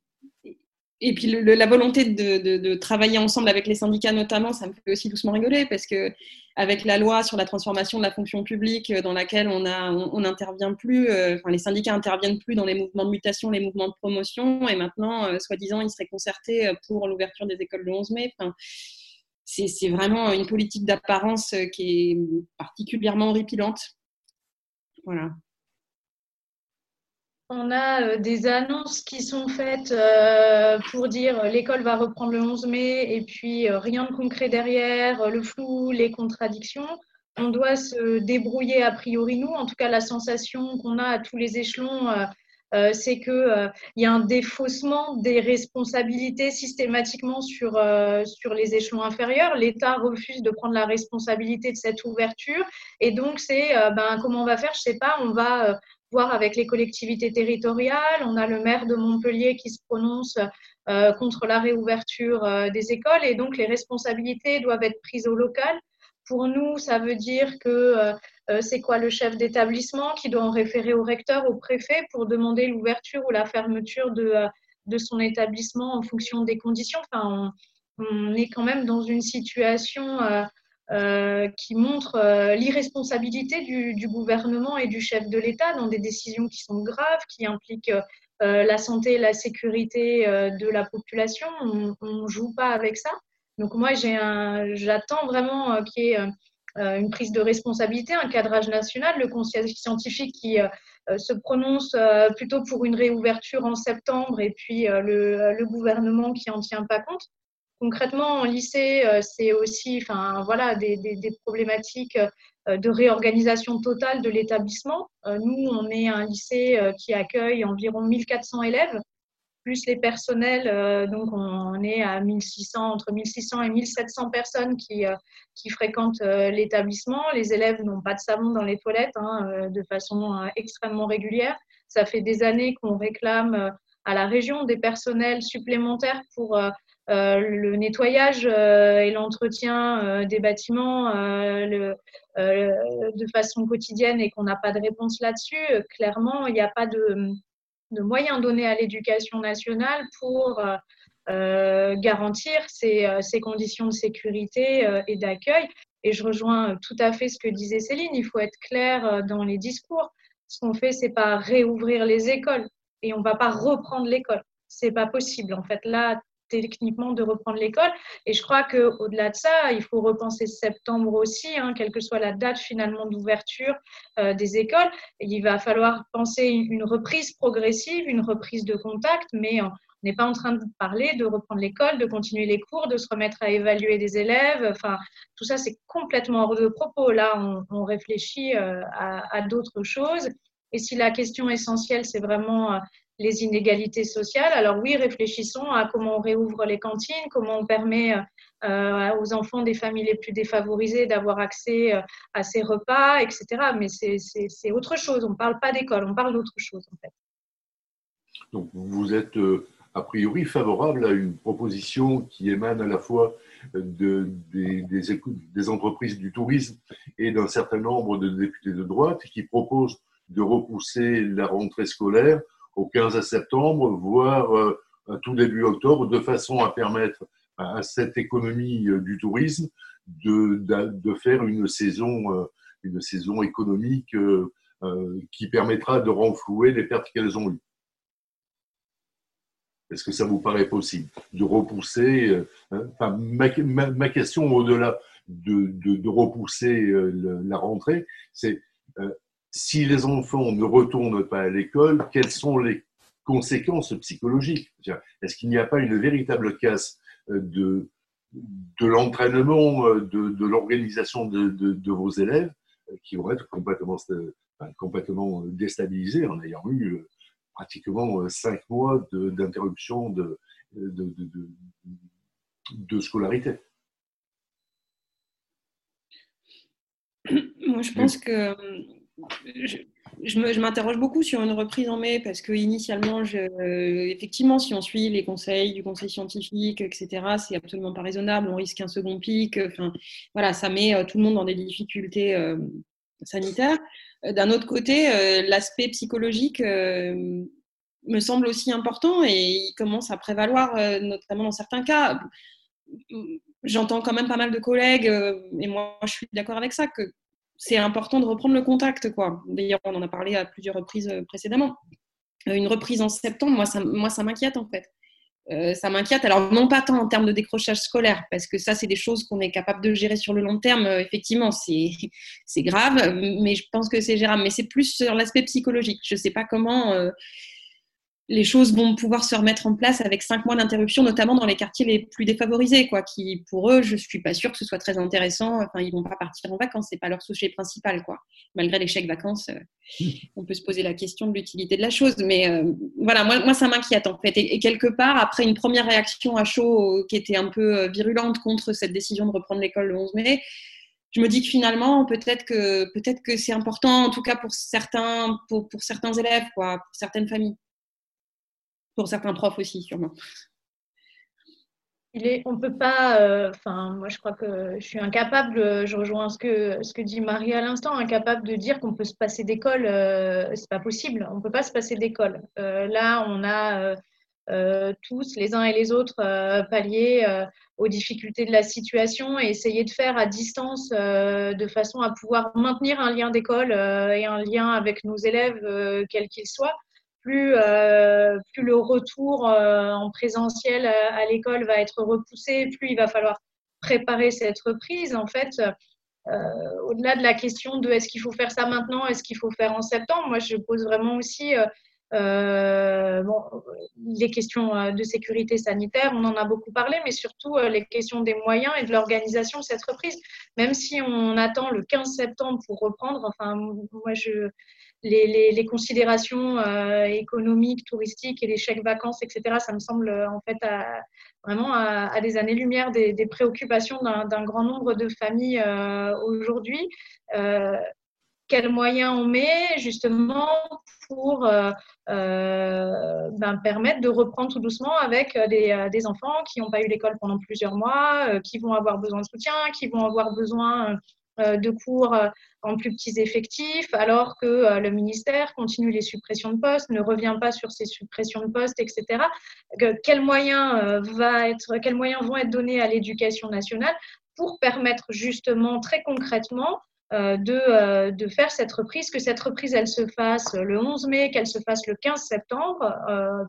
et puis la volonté de, travailler ensemble avec les syndicats notamment, ça me fait aussi doucement rigoler parce que avec la loi sur la transformation de la fonction publique euh, dans laquelle on n'intervient plus, euh, enfin les syndicats interviennent plus dans les mouvements de mutation, les mouvements de promotion, et maintenant, euh, soi-disant, ils seraient concertés pour l'ouverture des écoles le 11 mai. Enfin, c'est vraiment une politique d'apparence qui est particulièrement horripilante. Voilà on a euh, des annonces qui sont faites euh, pour dire euh, l'école va reprendre le 11 mai et puis rien de concret derrière, le flou, les contradictions. On doit se débrouiller a priori, nous. En tout cas, la sensation qu'on a à tous les échelons, c'est qu'il y a un défaussement des responsabilités systématiquement sur, sur les échelons inférieurs. L'État refuse de prendre la responsabilité de cette ouverture. Et donc, c'est ben, comment on va faire? Je ne sais pas, on va voir avec les collectivités territoriales. On a le maire de Montpellier qui se prononce euh, contre la réouverture euh, des écoles et donc les responsabilités doivent être prises au local. Pour nous, ça veut dire que euh, c'est quoi le chef d'établissement qui doit en référer au recteur, au préfet pour demander l'ouverture ou la fermeture de, de son établissement en fonction des conditions? Enfin, on, on est quand même dans une situation euh, qui montre euh, l'irresponsabilité du, gouvernement et du chef de l'État dans des décisions qui sont graves, qui impliquent euh, la santé et la sécurité de la population. On ne joue pas avec ça. Donc moi, j'attends vraiment qu'il y ait une prise de responsabilité, un cadrage national, le conseil scientifique qui se prononce plutôt pour une réouverture en septembre et puis le, le gouvernement qui n'en tient pas compte. Concrètement, en lycée, euh, c'est aussi enfin, voilà, des, problématiques euh, de réorganisation totale de l'établissement. Euh, nous, on est un lycée qui accueille environ 1400 élèves, plus les personnels, donc on est à 1600, entre 1600 et 1700 personnes qui, fréquentent l'établissement. Les élèves n'ont pas de savon dans les toilettes hein, de façon extrêmement régulière. Ça fait des années qu'on réclame à la région des personnels supplémentaires pour le nettoyage euh, et l'entretien euh, des bâtiments de façon quotidienne et qu'on n'a pas de réponse là-dessus, clairement, il n'y a pas de, moyens donnés à l'éducation nationale pour garantir ces, conditions de sécurité et d'accueil. Et je rejoins tout à fait ce que disait Céline, il faut être clair dans les discours. Ce qu'on fait, c'est pas réouvrir les écoles et on va pas reprendre l'école. C'est pas possible. En fait, là, techniquement de reprendre l'école. Et je crois qu'au-delà de ça, il faut repenser septembre aussi, hein, quelle que soit la date finalement d'ouverture euh, des écoles. il va falloir penser une reprise progressive, une reprise de contact, mais on n'est pas en train de parler de reprendre l'école, de continuer les cours, de se remettre à évaluer des élèves. Enfin, tout ça, c'est complètement hors de propos. Là, on, réfléchit euh, à, d'autres choses. Et si la question essentielle, c'est vraiment euh, les inégalités sociales. Alors oui, réfléchissons à comment on réouvre les cantines, comment on permet euh, aux enfants des familles les plus défavorisées d'avoir accès euh, à ces repas, etc. Mais c'est autre chose. On ne parle pas d'école, on parle d'autre chose en fait. Donc vous êtes euh, a priori favorable à une proposition qui émane à la fois de, des, des, des entreprises du tourisme et d'un certain nombre de députés de droite qui proposent de repousser la rentrée scolaire au 15 septembre, voire euh, à tout début octobre, de façon à permettre à cette économie euh, du tourisme de, faire une saison, euh, une saison économique qui permettra de renflouer les pertes qu'elles ont eues. Est-ce que ça vous paraît possible de repousser hein, enfin, ma, ma, question au-delà de, de, de, repousser la rentrée, c'est si les enfants ne retournent pas à l'école, quelles sont les conséquences psychologiques? Est-ce qu'il n'y a pas une véritable casse euh, de, de l'entraînement, euh, de, l'organisation de, vos élèves euh, qui vont être complètement, complètement déstabilisés en ayant eu pratiquement cinq mois d'interruption de, de, scolarité? Moi, je pense que je m'interroge beaucoup sur une reprise en mai parce que initialement, effectivement, si on suit les conseils du conseil scientifique, etc., c'est absolument pas raisonnable. On risque un second pic. Voilà, ça met euh, tout le monde dans des difficultés euh, sanitaires. Euh, d'un autre côté, l'aspect psychologique me semble aussi important et il commence à prévaloir, notamment dans certains cas. J'entends quand même pas mal de collègues, et moi je suis d'accord avec ça, c'est important de reprendre le contact. quoi. D'ailleurs, on en a parlé à plusieurs reprises euh, précédemment. Euh, une reprise en septembre, moi, ça, moi, ça m'inquiète en fait. Euh, ça m'inquiète. Alors, non pas tant en termes de décrochage scolaire, parce que ça, c'est des choses qu'on est capable de gérer sur le long terme. effectivement, c'est grave, mais je pense que c'est gérable. Mais c'est plus sur l'aspect psychologique. Je ne sais pas comment les choses vont pouvoir se remettre en place avec cinq mois d'interruption, notamment dans les quartiers les plus défavorisés, quoi, qui pour eux, je suis pas sûre que ce soit très intéressant. Enfin, ils vont pas partir en vacances, c'est pas leur sujet principal, quoi. Malgré les chèques vacances, euh, on peut se poser la question de l'utilité de la chose, mais euh, voilà, moi, moi ça m'inquiète en fait. Et, quelque part, après une première réaction à chaud euh, qui était un peu virulente contre cette décision de reprendre l'école le 11 mai, je me dis que finalement, peut-être que peut-être que c'est important, en tout cas pour certains, pour, pour certains élèves, quoi, pour certaines familles pour certains profs aussi, sûrement. Il est, on peut pas, euh, enfin, moi je crois que je suis incapable, je rejoins ce que, dit Marie à l'instant, incapable de dire qu'on peut se passer d'école, euh, c'est pas possible, on peut pas se passer d'école. Euh, là, on a tous, les uns et les autres, pallier aux difficultés de la situation et essayer de faire à distance de façon à pouvoir maintenir un lien d'école et un lien avec nos élèves, quels qu'ils soient plus, euh, plus le retour euh, en présentiel à, l'école va être repoussé, plus il va falloir préparer cette reprise. En fait, euh, au-delà de la question de est-ce qu'il faut faire ça maintenant, est-ce qu'il faut faire en septembre, moi je pose vraiment aussi les questions de sécurité sanitaire, on en a beaucoup parlé, mais surtout les questions des moyens et de l'organisation de cette reprise. Même si on attend le 15 septembre pour reprendre, enfin, moi je les, considérations euh, économiques, touristiques et les chèques vacances, etc., ça me semble euh, en fait vraiment à, des années-lumière des, préoccupations d'un grand nombre de familles euh, aujourd'hui. quels moyens on met justement pour ben, permettre de reprendre tout doucement avec des, enfants qui n'ont pas eu l'école pendant plusieurs mois, qui vont avoir besoin de soutien, qui vont avoir besoin de cours euh, en plus petits effectifs, alors que euh, le ministère continue les suppressions de postes, ne revient pas sur ces suppressions de postes, etc. Quels moyens, vont être donnés à l'éducation nationale pour permettre justement très concrètement de, de, faire cette reprise, que cette reprise, elle se fasse le 11 mai, qu'elle se fasse le 15 septembre,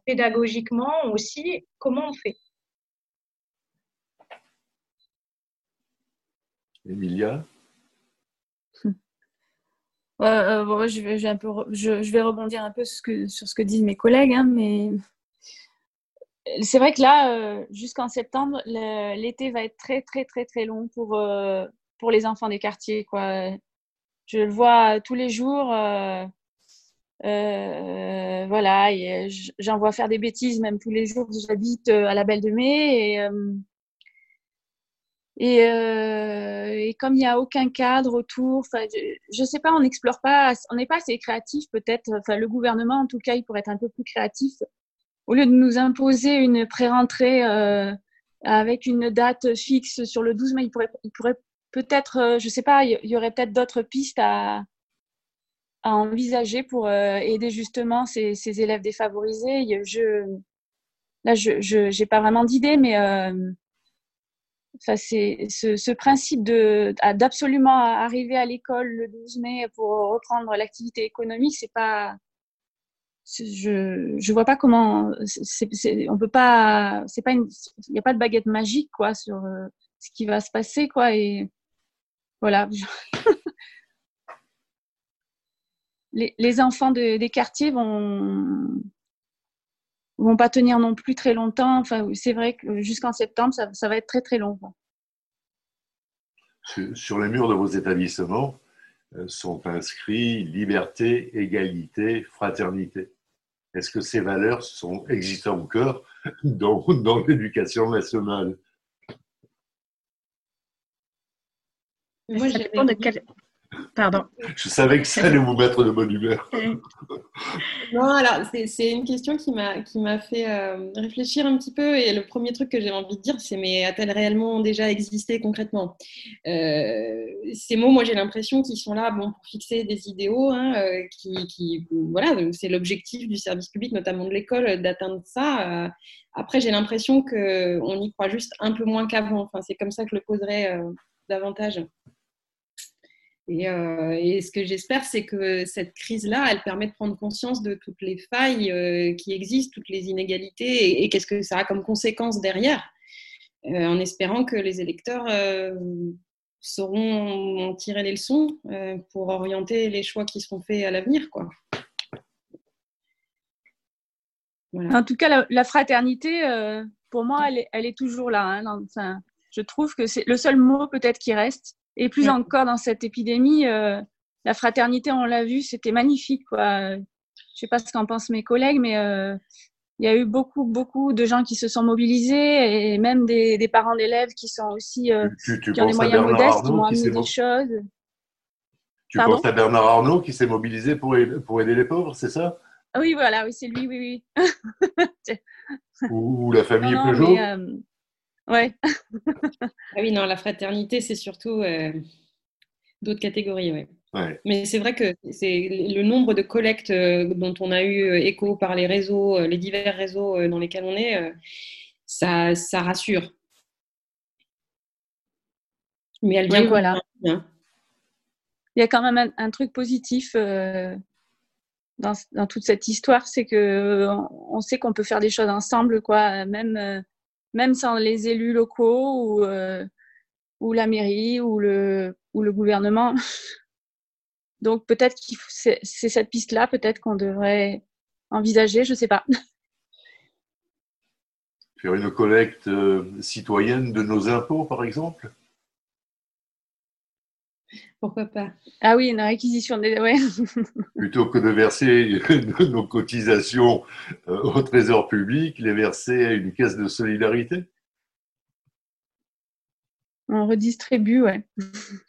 pédagogiquement aussi, comment on fait? Emilia? Euh, je, vais, un peu, je, vais rebondir un peu sur ce que, sur ce que disent mes collègues, hein, mais c'est vrai que là, euh, jusqu'en septembre, l'été va être très, très, très, très long pour, euh, pour les enfants des quartiers. Quoi. Je le vois tous les jours. voilà, j'en vois faire des bêtises même tous les jours. J'habite à la Belle de Mai et, euh, et, comme il n'y a aucun cadre autour, je ne sais pas, on n'explore pas, on n'est pas assez créatif peut-être. Enfin, le gouvernement, en tout cas, il pourrait être un peu plus créatif. Au lieu de nous imposer une pré-rentrée euh, avec une date fixe sur le 12 mai, il pourrait, il pourrait peut-être, euh, je ne sais pas, il y aurait peut-être d'autres pistes à, à, envisager pour euh, aider justement ces, ces, élèves défavorisés. Je, là, je n'ai pas vraiment d'idée, mais euh, Enfin, c'est ce, principe de d'absolument arriver à l'école le 12 mai pour reprendre l'activité économique, c'est pas je je vois pas comment c'est, on peut pas c'est pas il n'y a pas de baguette magique quoi sur euh, ce qui va se passer quoi et voilà. Les, les, enfants des quartiers vont vont pas tenir non plus très longtemps. Enfin, c'est vrai que jusqu'en septembre, ça, ça, va être très très long. Sur les murs de vos établissements euh, sont inscrits liberté, égalité, fraternité. Est-ce que ces valeurs sont existent encore dans, dans l'éducation nationale? Moi, ça dépend de quel... Pardon. Je savais que ça allait vous mettre de bonne humeur. non, alors c'est une question qui m'a qui m'a fait euh, réfléchir un petit peu et le premier truc que j'ai envie de dire c'est mais a-t-elle réellement déjà existé concrètement? Euh, Ces mots, moi j'ai l'impression qu'ils sont là bon pour fixer des idéaux, hein, euh, qui, qui, voilà c'est l'objectif du service public notamment de l'école d'atteindre ça. après j'ai l'impression que on y croit juste un peu moins qu'avant. Enfin c'est comme ça que je le poserais davantage. Euh, et, ce que j'espère, c'est que cette crise-là, elle permet de prendre conscience de toutes les failles euh, qui existent, toutes les inégalités, et, qu'est-ce que ça a comme conséquence derrière, euh, en espérant que les électeurs sauront en tirer les leçons pour orienter les choix qui seront faits à l'avenir. Quoi. En tout cas, la, fraternité, pour moi, elle est, elle est toujours là. Hein, je trouve que c'est le seul mot peut-être qui reste. Et plus encore dans cette épidémie, euh, la fraternité, on l'a vu, c'était magnifique. Quoi. Je sais pas ce qu'en pensent mes collègues, mais euh, il y a eu beaucoup, beaucoup de gens qui se sont mobilisés et même des, des parents d'élèves qui sont aussi euh, qui ont des moyens modestes, qui m'ont amené des choses. Tu penses à Bernard Arnault qui s'est mobilisé pour, pour aider les pauvres, c'est ça? Oui, voilà, oui, c'est lui, oui, oui. ou, la famille Peugeot? Ouais. ah oui, non, la fraternité, c'est surtout euh, d'autres catégories, ouais. Mais c'est vrai que c'est le nombre de collectes euh, dont on a eu euh, écho par les réseaux, les divers réseaux dans lesquels on est, ça, ça rassure. Mais elle vient voilà. Hein. Il y a quand même un, truc positif dans, dans, toute cette histoire, c'est que on sait qu'on peut faire des choses ensemble, quoi. Même même sans les élus locaux ou, euh, ou la mairie ou le, ou le gouvernement. Donc peut-être que c'est cette piste-là, peut-être qu'on devrait envisager, je ne sais pas. Faire une collecte euh, citoyenne de nos impôts, par exemple? Pourquoi pas? Ah oui, une réquisition des. Ouais. Plutôt que de verser nos cotisations euh, au trésor public, les verser à une caisse de solidarité? On redistribue, ouais.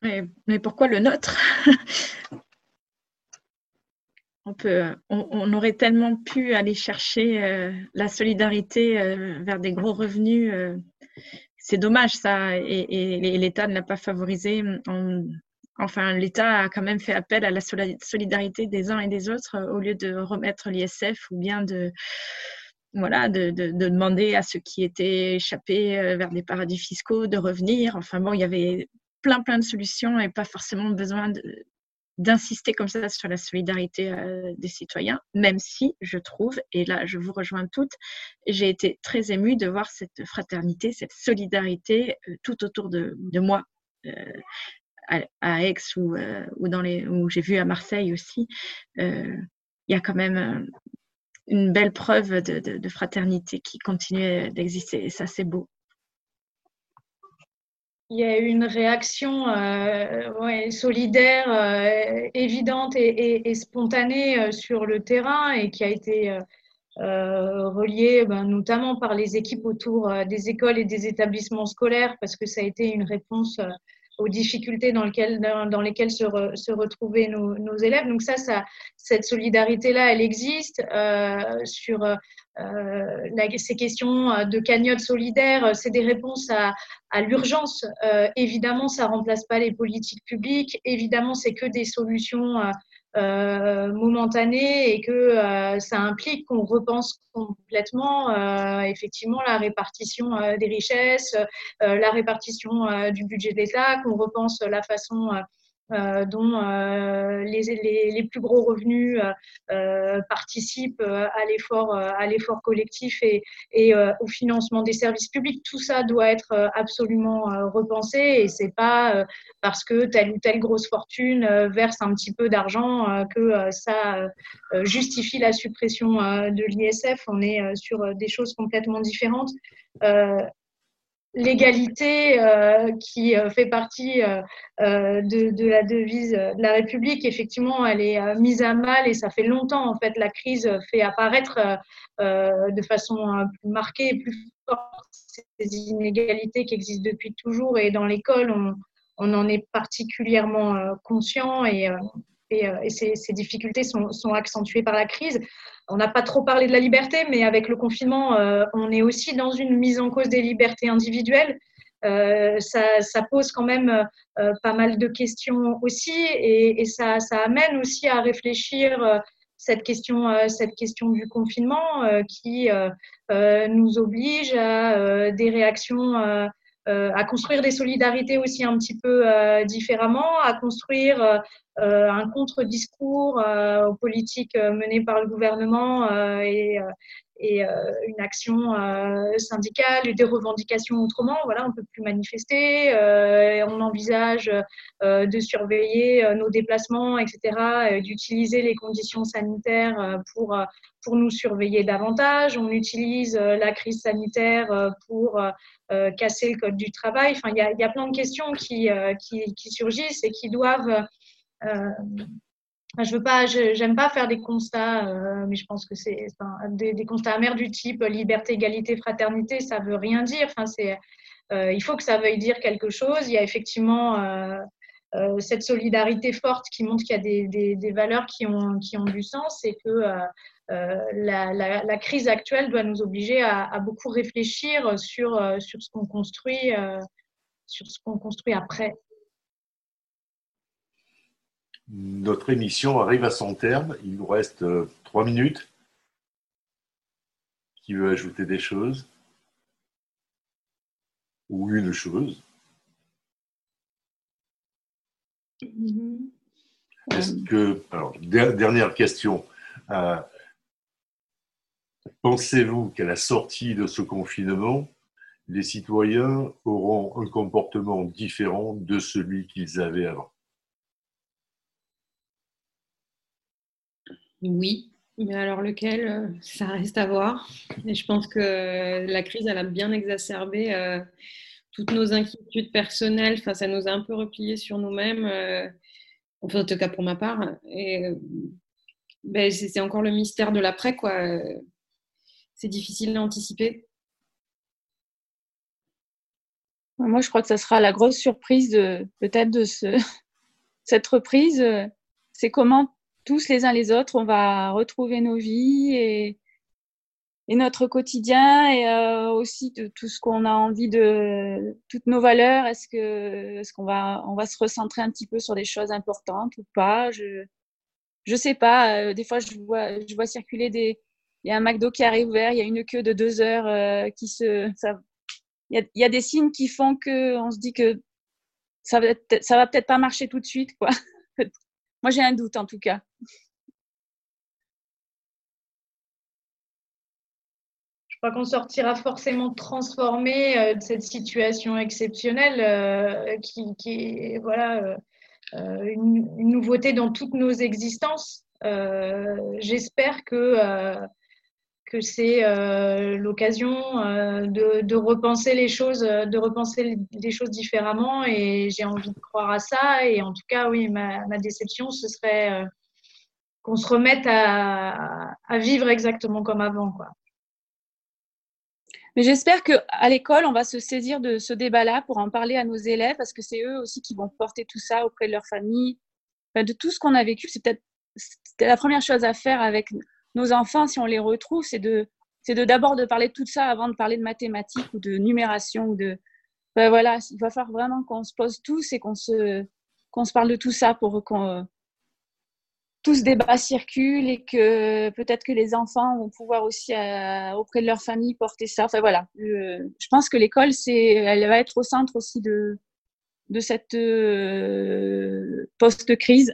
Mais, pourquoi le nôtre? On, peut, on, aurait tellement pu aller chercher euh, la solidarité euh, vers des gros revenus. c'est dommage ça, et, et l'État ne l'a pas favorisé en, enfin, l'État a quand même fait appel à la solidarité des uns et des autres euh, au lieu de remettre l'ISF ou bien de, voilà, de, demander à ceux qui étaient échappés euh, vers des paradis fiscaux de revenir. Enfin bon, il y avait plein, plein de solutions et pas forcément besoin d'insister comme ça sur la solidarité euh, des citoyens, même si je trouve, et là je vous rejoins toutes, j'ai été très émue de voir cette fraternité, cette solidarité tout autour de, moi à, Aix ou, euh, ou dans les où j'ai vu à Marseille aussi, euh, il y a quand même euh, une belle preuve de, fraternité qui continue d'exister et ça c'est beau. Il y a eu une réaction solidaire, évidente et, spontanée sur le terrain et qui a été reliée ben, notamment par les équipes autour des écoles et des établissements scolaires parce que ça a été une réponse aux difficultés dans, lesquelles, dans, lesquelles se, se retrouvaient nos, nos, élèves. Donc ça, ça cette solidarité-là, elle existe euh, sur euh, la, ces questions de cagnotte solidaire. C'est des réponses à, à l'urgence. Euh, évidemment, ça remplace pas les politiques publiques. Évidemment, c'est que des solutions euh, euh, momentané et que euh, ça implique qu'on repense complètement euh, effectivement la répartition des richesses, la répartition du budget de l'État, qu'on repense la façon dont euh, les, plus gros revenus euh, participent à l'effort collectif et au financement des services publics. Tout ça doit être absolument repensé et c'est pas parce que telle ou telle grosse fortune verse un petit peu d'argent que ça justifie la suppression de l'ISF. On est sur des choses complètement différentes l'égalité euh, qui euh, fait partie euh, de, la devise de la République, effectivement, elle est mise à mal et ça fait longtemps. En fait, la crise fait apparaître de façon plus marquée et plus forte ces inégalités qui existent depuis toujours. Et dans l'école, on, on en est particulièrement conscient et, et, ces, difficultés sont, accentuées par la crise. On n'a pas trop parlé de la liberté, mais avec le confinement, on est aussi dans une mise en cause des libertés individuelles. Euh, ça, pose quand même euh, pas mal de questions aussi et, ça, amène aussi à réfléchir euh, cette question, cette question du confinement qui nous oblige à des réactions à construire des solidarités aussi un petit peu différemment, à construire un contre-discours aux politiques menées par le gouvernement et, et euh, une action euh, syndicale des revendications autrement. Voilà, on peut plus manifester. Euh, on envisage de surveiller nos déplacements, etc., d'utiliser les conditions sanitaires pour pour nous surveiller davantage. On utilise la crise sanitaire pour casser le code du travail. Enfin, il y a, plein de questions qui, qui, surgissent et qui doivent je veux pas, j'aime pas faire des constats, euh, mais je pense que c'est des, constats amers du type liberté, égalité, fraternité, ça veut rien dire. Enfin, c'est, euh, il faut que ça veuille dire quelque chose. Il y a effectivement euh, cette solidarité forte qui montre qu'il y a des, des, valeurs qui ont, qui ont du sens et que la, la, la, crise actuelle doit nous obliger à, à beaucoup réfléchir sur, sur ce qu'on construit, sur ce qu'on construit après. Notre émission arrive à son terme. Il nous reste euh, trois minutes. Qui veut ajouter des choses? Ou une chose? Est-ce que. Alors, dernière question. Euh, pensez-vous qu'à la sortie de ce confinement, les citoyens auront un comportement différent de celui qu'ils avaient avant? Oui, mais alors lequel, euh, ça reste à voir. Et je pense que la crise, elle a bien exacerbé euh, toutes nos inquiétudes personnelles. Enfin, ça nous a un peu repliés sur nous-mêmes, euh, enfin, en tout cas pour ma part. Et ben, c'est encore le mystère de l'après, quoi. C'est difficile d'anticiper. Moi, je crois que ça sera la grosse surprise de peut-être de ce, cette reprise. C'est comment tous les uns les autres, on va retrouver nos vies et, et notre quotidien et euh, aussi de tout ce qu'on a envie de toutes nos valeurs. Est-ce que est-ce qu'on va on va se recentrer un petit peu sur des choses importantes ou pas? Je je sais pas. Euh, des fois, je vois je vois circuler des il y a un McDo qui arrive ouvert, il y a une queue de deux heures euh, qui se ça, il y, a, y a des signes qui font que on se dit que ça va ça va peut-être pas marcher tout de suite quoi. Moi, j'ai un doute en tout cas. Je crois qu'on sortira forcément transformé euh, de cette situation exceptionnelle euh, qui, est voilà, euh, une, nouveauté dans toutes nos existences. J'espère que que c'est euh, l'occasion euh, de, repenser les choses, de repenser les choses différemment. Et j'ai envie de croire à ça. Et en tout cas, oui, ma, déception, ce serait euh, qu'on se remette à, à, vivre exactement comme avant, quoi. Mais j'espère qu'à l'école, on va se saisir de ce débat-là pour en parler à nos élèves, parce que c'est eux aussi qui vont porter tout ça auprès de leur famille, de tout ce qu'on a vécu. C'est peut-être la première chose à faire avec nos enfants, si on les retrouve, c'est de c'est de d'abord de parler de tout ça avant de parler de mathématiques ou de numération ou de ben voilà, il va falloir vraiment qu'on se pose tous et qu'on se qu'on se parle de tout ça pour qu'on tout ce débat circule et que peut-être que les enfants vont pouvoir aussi euh, auprès de leur famille porter ça. Enfin voilà, je, pense que l'école c'est elle va être au centre aussi de de cette euh, post-crise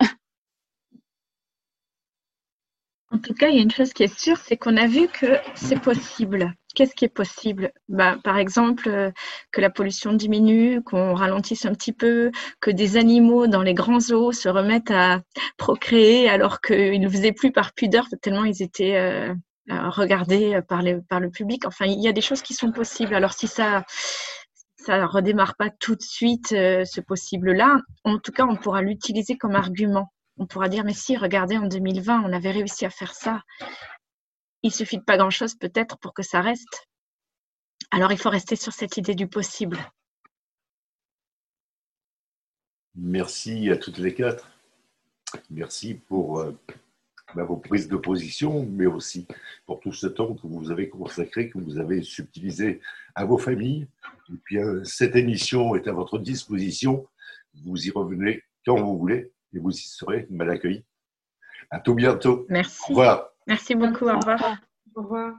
En tout cas, il y a une chose qui est sûre, c'est qu'on a vu que c'est possible. Qu'est-ce qui est possible? Bah, Par exemple, euh, que la pollution diminue, qu'on ralentisse un petit peu, que des animaux dans les grands zoos se remettent à procréer alors qu'ils ne le faisaient plus par pudeur, tellement ils étaient euh, regardés par, par le public. Enfin, il y a des choses qui sont possibles. Alors si ça ça redémarre pas tout de suite euh, ce possible-là, en tout cas, on pourra l'utiliser comme argument on pourra dire, mais si, regardez, en 2020, on avait réussi à faire ça. Il suffit de pas grand-chose peut-être pour que ça reste. Alors il faut rester sur cette idée du possible. Merci à toutes les quatre. Merci pour euh, bah, vos prises de position, mais aussi pour tout ce temps que vous avez consacré, que vous avez subtilisé à vos familles. Puis, euh, cette émission est à votre disposition. Vous y revenez quand vous voulez et vous y serez mal accueillis. À tout bientôt. Merci. Au revoir. Merci beaucoup. Au revoir. Au revoir.